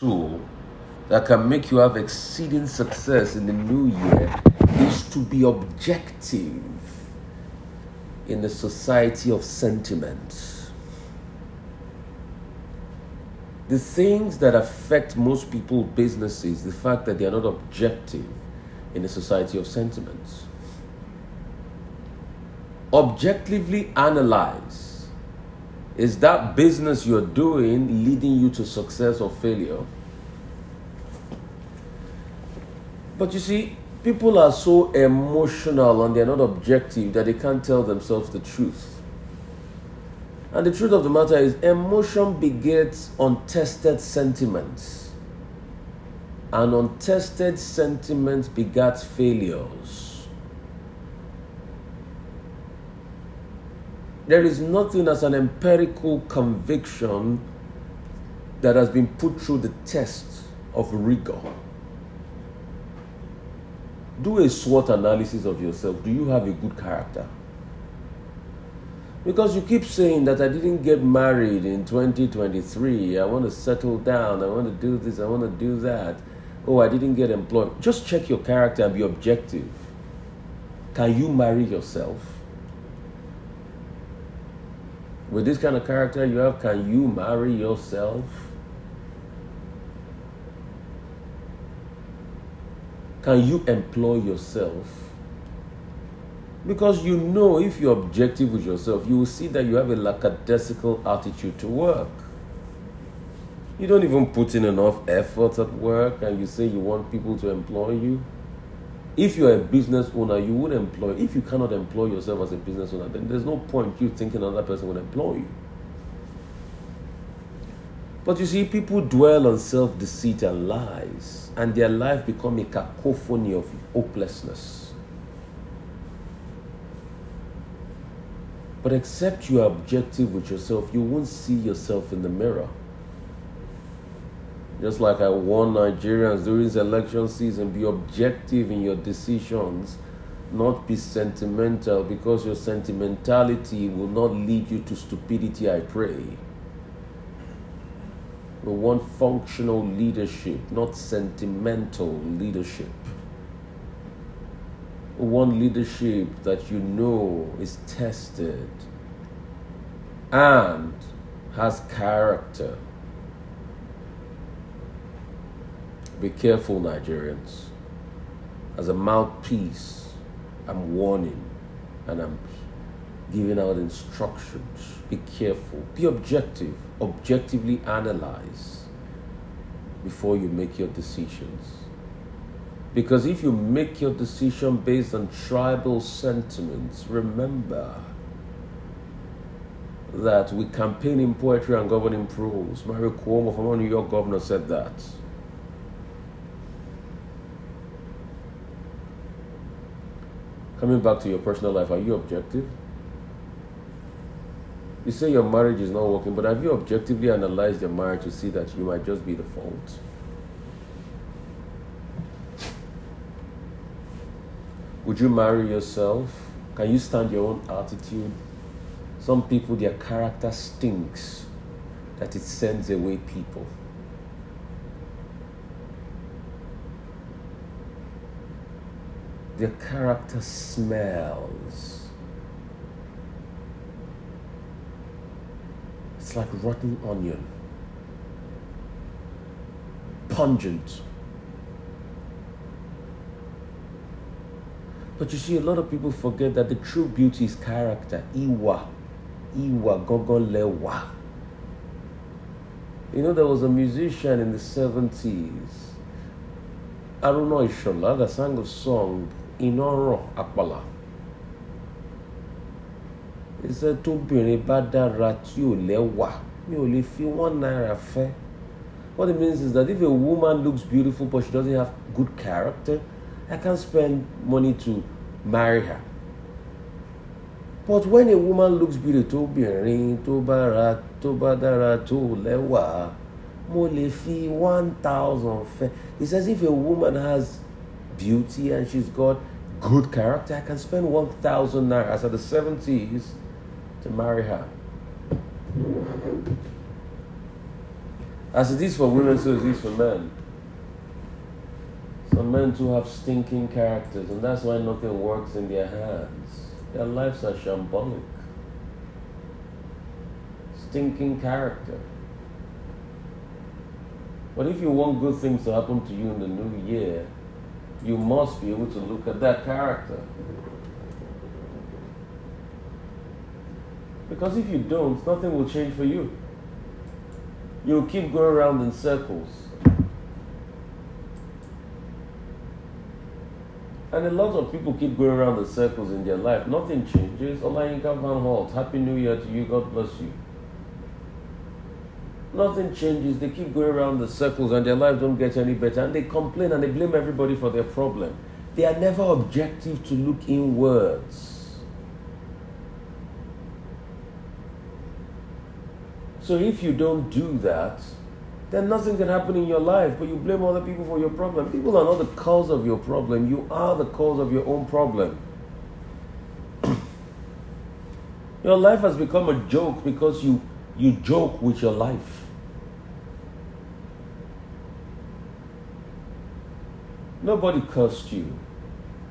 tool that can make you have exceeding success in the new year is to be objective in the society of sentiment. The things that affect most people's businesses, the fact that they are not objective in the society of sentiments. Objectively analyze is that business you're doing leading you to success or failure? But you see, people are so emotional and they're not objective that they can't tell themselves the truth. And the truth of the matter is, emotion begets untested sentiments. And untested sentiments begats failures. There is nothing as an empirical conviction that has been put through the test of rigor. Do a SWOT analysis of yourself. Do you have a good character? Because you keep saying that I didn't get married in 2023. I want to settle down. I want to do this. I want to do that. Oh, I didn't get employed. Just check your character and be objective. Can you marry yourself? With this kind of character you have, can you marry yourself? Can you employ yourself? Because you know if you're objective with yourself, you will see that you have a lackadaisical attitude to work. You don't even put in enough effort at work and you say you want people to employ you. If you're a business owner, you would employ. If you cannot employ yourself as a business owner, then there's no point you thinking another person will employ you. But you see, people dwell on self deceit and lies, and their life become a cacophony of hopelessness. But except you are objective with yourself, you won't see yourself in the mirror. Just like I warn Nigerians during the election season, be objective in your decisions, not be sentimental, because your sentimentality will not lead you to stupidity, I pray. We want functional leadership, not sentimental leadership. We want leadership that you know is tested and has character. Be careful, Nigerians. As a mouthpiece, I'm warning and I'm giving out instructions. Be careful. Be objective. Objectively analyze before you make your decisions. Because if you make your decision based on tribal sentiments, remember that we campaign in poetry and governing prose. Mario Cuomo, former New York governor, said that. Coming back to your personal life, are you objective? You say your marriage is not working, but have you objectively analyzed your marriage to see that you might just be the fault? Would you marry yourself? Can you stand your own attitude? Some people, their character stinks that it sends away people. Their character smells. It's like rotten onion, pungent. But you see, a lot of people forget that the true beauty is character. Iwa. Iwa gogolewa. You know, there was a musician in the 70s, Aruna Ishola, that sang a song iná ràn àpàlà. Iṣẹ́ tóbìnrin bá dára tí ò lẹ́wà mi ò lè fi one naira fẹ́. What it means is that if a woman looks beautiful but she doesn't have good character I can't spend money to marry her. But when a woman looks beautiful tóbìnrin tó bá ra tó bá dára tó lẹ́wà mo lè fi one thousand fẹ́. It's as if a woman has beauty and she's got good character, I can spend 1,000 naira at the 70s to marry her. As it is for women, so it is for men. Some men too have stinking characters, and that's why nothing works in their hands. Their lives are shambolic. Stinking character. But if you want good things to happen to you in the new year, you must be able to look at that character. Because if you don't, nothing will change for you. You'll keep going around in circles. And a lot of people keep going around in circles in their life. Nothing changes. Olayinka Van Holt, Happy New Year to you. God bless you. Nothing changes. They keep going around the circles and their lives don't get any better. And they complain and they blame everybody for their problem. They are never objective to look inwards. So if you don't do that, then nothing can happen in your life, but you blame other people for your problem. People are not the cause of your problem. You are the cause of your own problem. your life has become a joke because you, you joke with your life. Nobody cursed you.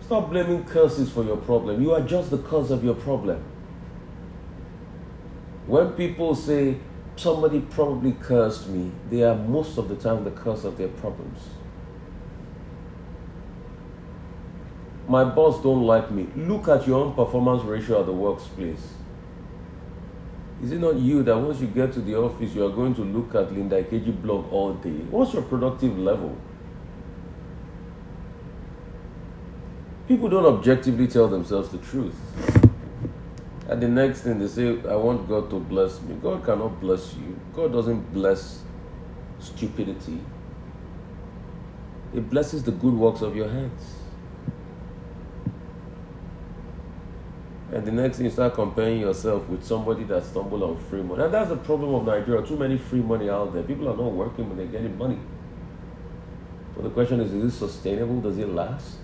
Stop blaming curses for your problem. You are just the cause of your problem. When people say, somebody probably cursed me, they are most of the time the cause of their problems. My boss don't like me. Look at your own performance ratio at the workplace. Is it not you that once you get to the office, you are going to look at Linda Ikeji blog all day? What's your productive level? People don't objectively tell themselves the truth. And the next thing they say, I want God to bless me. God cannot bless you. God doesn't bless stupidity. He blesses the good works of your hands. And the next thing you start comparing yourself with somebody that stumbled on free money. And that's the problem of Nigeria. Too many free money out there. People are not working, but they're getting money. But the question is, is it sustainable? Does it last?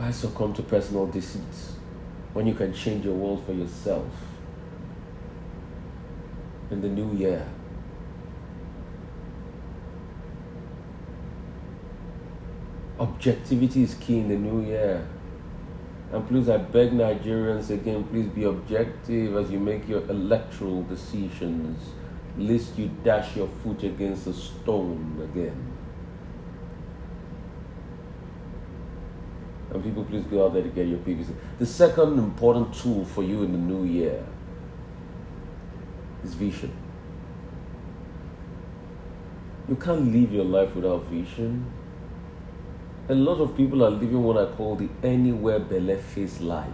Why succumb to personal deceit when you can change your world for yourself in the new year? Objectivity is key in the new year. And please, I beg Nigerians again, please be objective as you make your electoral decisions, lest you dash your foot against a stone again. And people, please go out there to get your PVC. The second important tool for you in the new year is vision. You can't live your life without vision. A lot of people are living what I call the anywhere belly face life.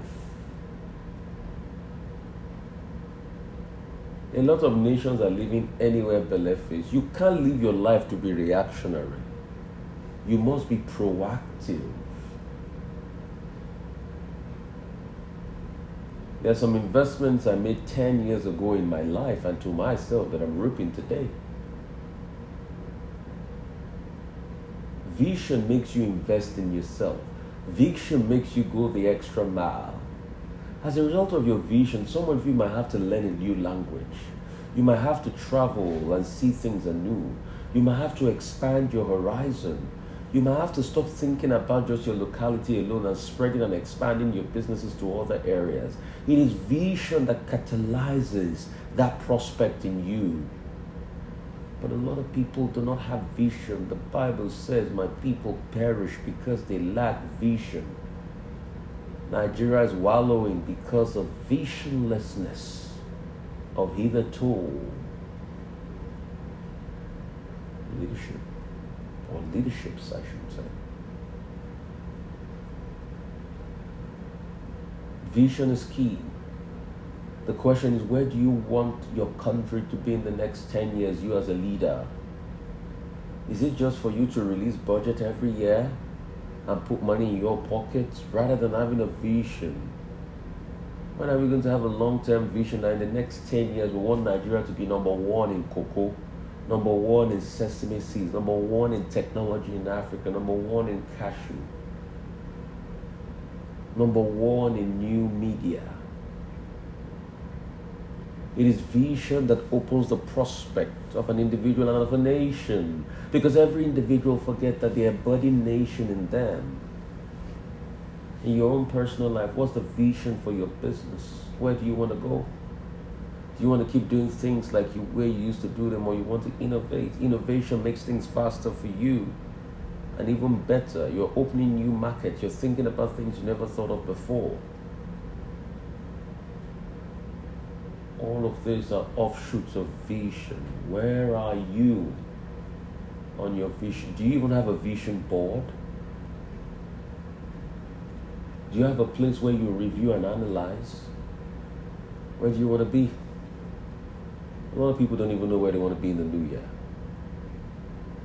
A lot of nations are living anywhere belly face. You can't live your life to be reactionary. You must be proactive. There are some investments I made 10 years ago in my life and to myself that I'm reaping today. Vision makes you invest in yourself. Vision makes you go the extra mile. As a result of your vision, some of you might have to learn a new language. You might have to travel and see things anew. You might have to expand your horizon. You might have to stop thinking about just your locality alone and spreading and expanding your businesses to other areas. It is vision that catalyzes that prospect in you. But a lot of people do not have vision. The Bible says, My people perish because they lack vision. Nigeria is wallowing because of visionlessness of hitherto leadership or leaderships, I should say. Vision is key. The question is, where do you want your country to be in the next 10 years, you as a leader? Is it just for you to release budget every year and put money in your pockets rather than having a vision? When are we going to have a long term vision that in the next 10 years we want Nigeria to be number one in cocoa? Number one in sesame seeds, number one in technology in Africa, number one in cashew. Number one in new media. It is vision that opens the prospect of an individual and of a nation. Because every individual forget that they embody nation in them. In your own personal life, what's the vision for your business? Where do you want to go? Do you want to keep doing things like you where you used to do them or you want to innovate? Innovation makes things faster for you. And even better, you're opening new markets. You're thinking about things you never thought of before. All of these are offshoots of vision. Where are you on your vision? Do you even have a vision board? Do you have a place where you review and analyze? Where do you want to be? A lot of people don't even know where they want to be in the new year.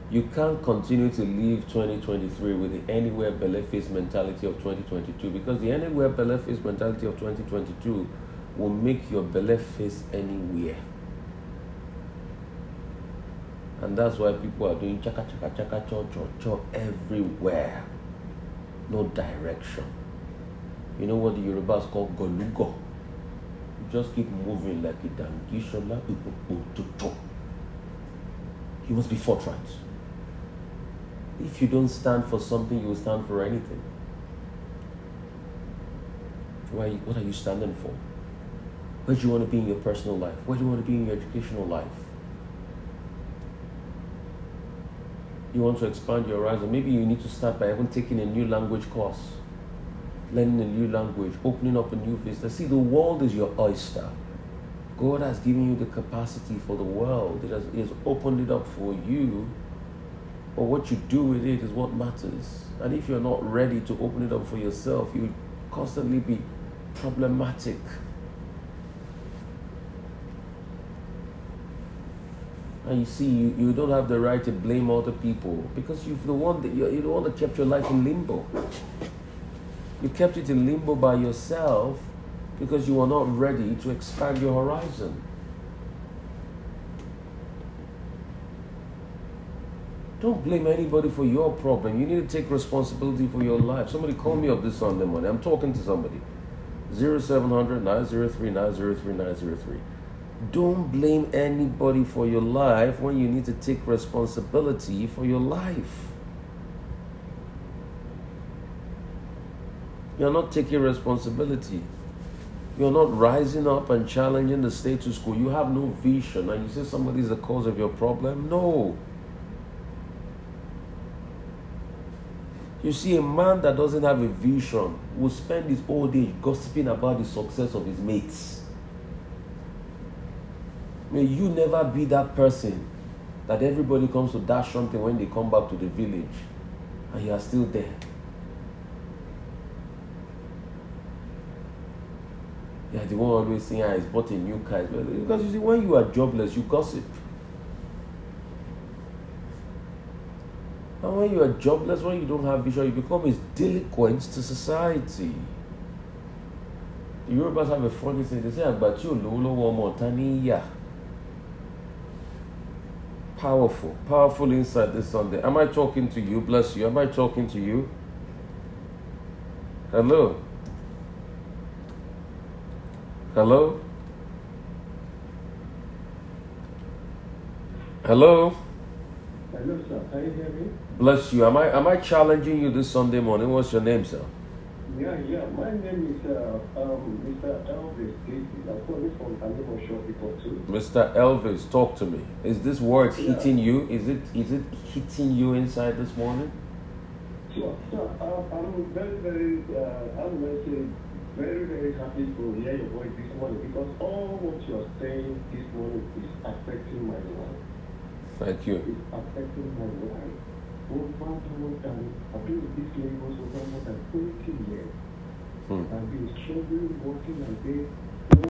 You can't continue to leave 2023 with the anywhere face mentality of 2022 because the anywhere face mentality of 2022 will make your face anywhere. And that's why people are doing chaka chaka chaka cho cho cho everywhere. No direction. You know what the Yorubas call golugo? Just keep moving like a dangishola. You must be forthright. If you don't stand for something, you will stand for anything. Why, what are you standing for? Where do you want to be in your personal life? Where do you want to be in your educational life? You want to expand your horizon. Maybe you need to start by even taking a new language course, learning a new language, opening up a new business. See, the world is your oyster. God has given you the capacity for the world. It has, it has opened it up for you. But what you do with it is what matters. And if you're not ready to open it up for yourself, you constantly be problematic. And you see, you, you don't have the right to blame other people because you're the one that you're, you're the one that kept your life in limbo. You kept it in limbo by yourself because you were not ready to expand your horizon. Don't blame anybody for your problem. You need to take responsibility for your life. Somebody call me up this Sunday morning. I'm talking to somebody. 0700 903 903 903. Don't blame anybody for your life when you need to take responsibility for your life. You're not taking responsibility. You're not rising up and challenging the status quo. You have no vision, and you say somebody is the cause of your problem. No. You see, a man that doesn't have a vision will spend his whole day gossiping about the success of his mates. May you never be that person that everybody comes to dash something when they come back to the village and you are still there. Are the one always saying, ah, I bought a new car. Because you see, when you are jobless, you gossip. And when you are jobless, when you don't have vision, you become a delinquent to society. The Yorubas have a funny thing. They say, Àgbà you ọmọ ọ̀tá Powerful, powerful insight this Sunday. Am I talking to you? Bless you. Am I talking to you? Hello? Hello? Hello? Hello, sir. Can you hear me? Bless you. Am I am I challenging you this Sunday morning? What's your name, sir? Yeah, yeah. My name is uh, um, Mr. Elvis. I'm calling from Tanimo Shop too. Mr. Elvis, talk to me. Is this word yeah. hitting you? Is it is it hitting you inside this morning? Sure, sure. Uh, I'm very, very, uh, I'm very, very, very happy to hear your voice this morning because all what you're saying this morning is affecting my life. Thank you. It's affecting my life over more than, I've been with this lady over more than 20 years. Hmm. I've been struggling, working and day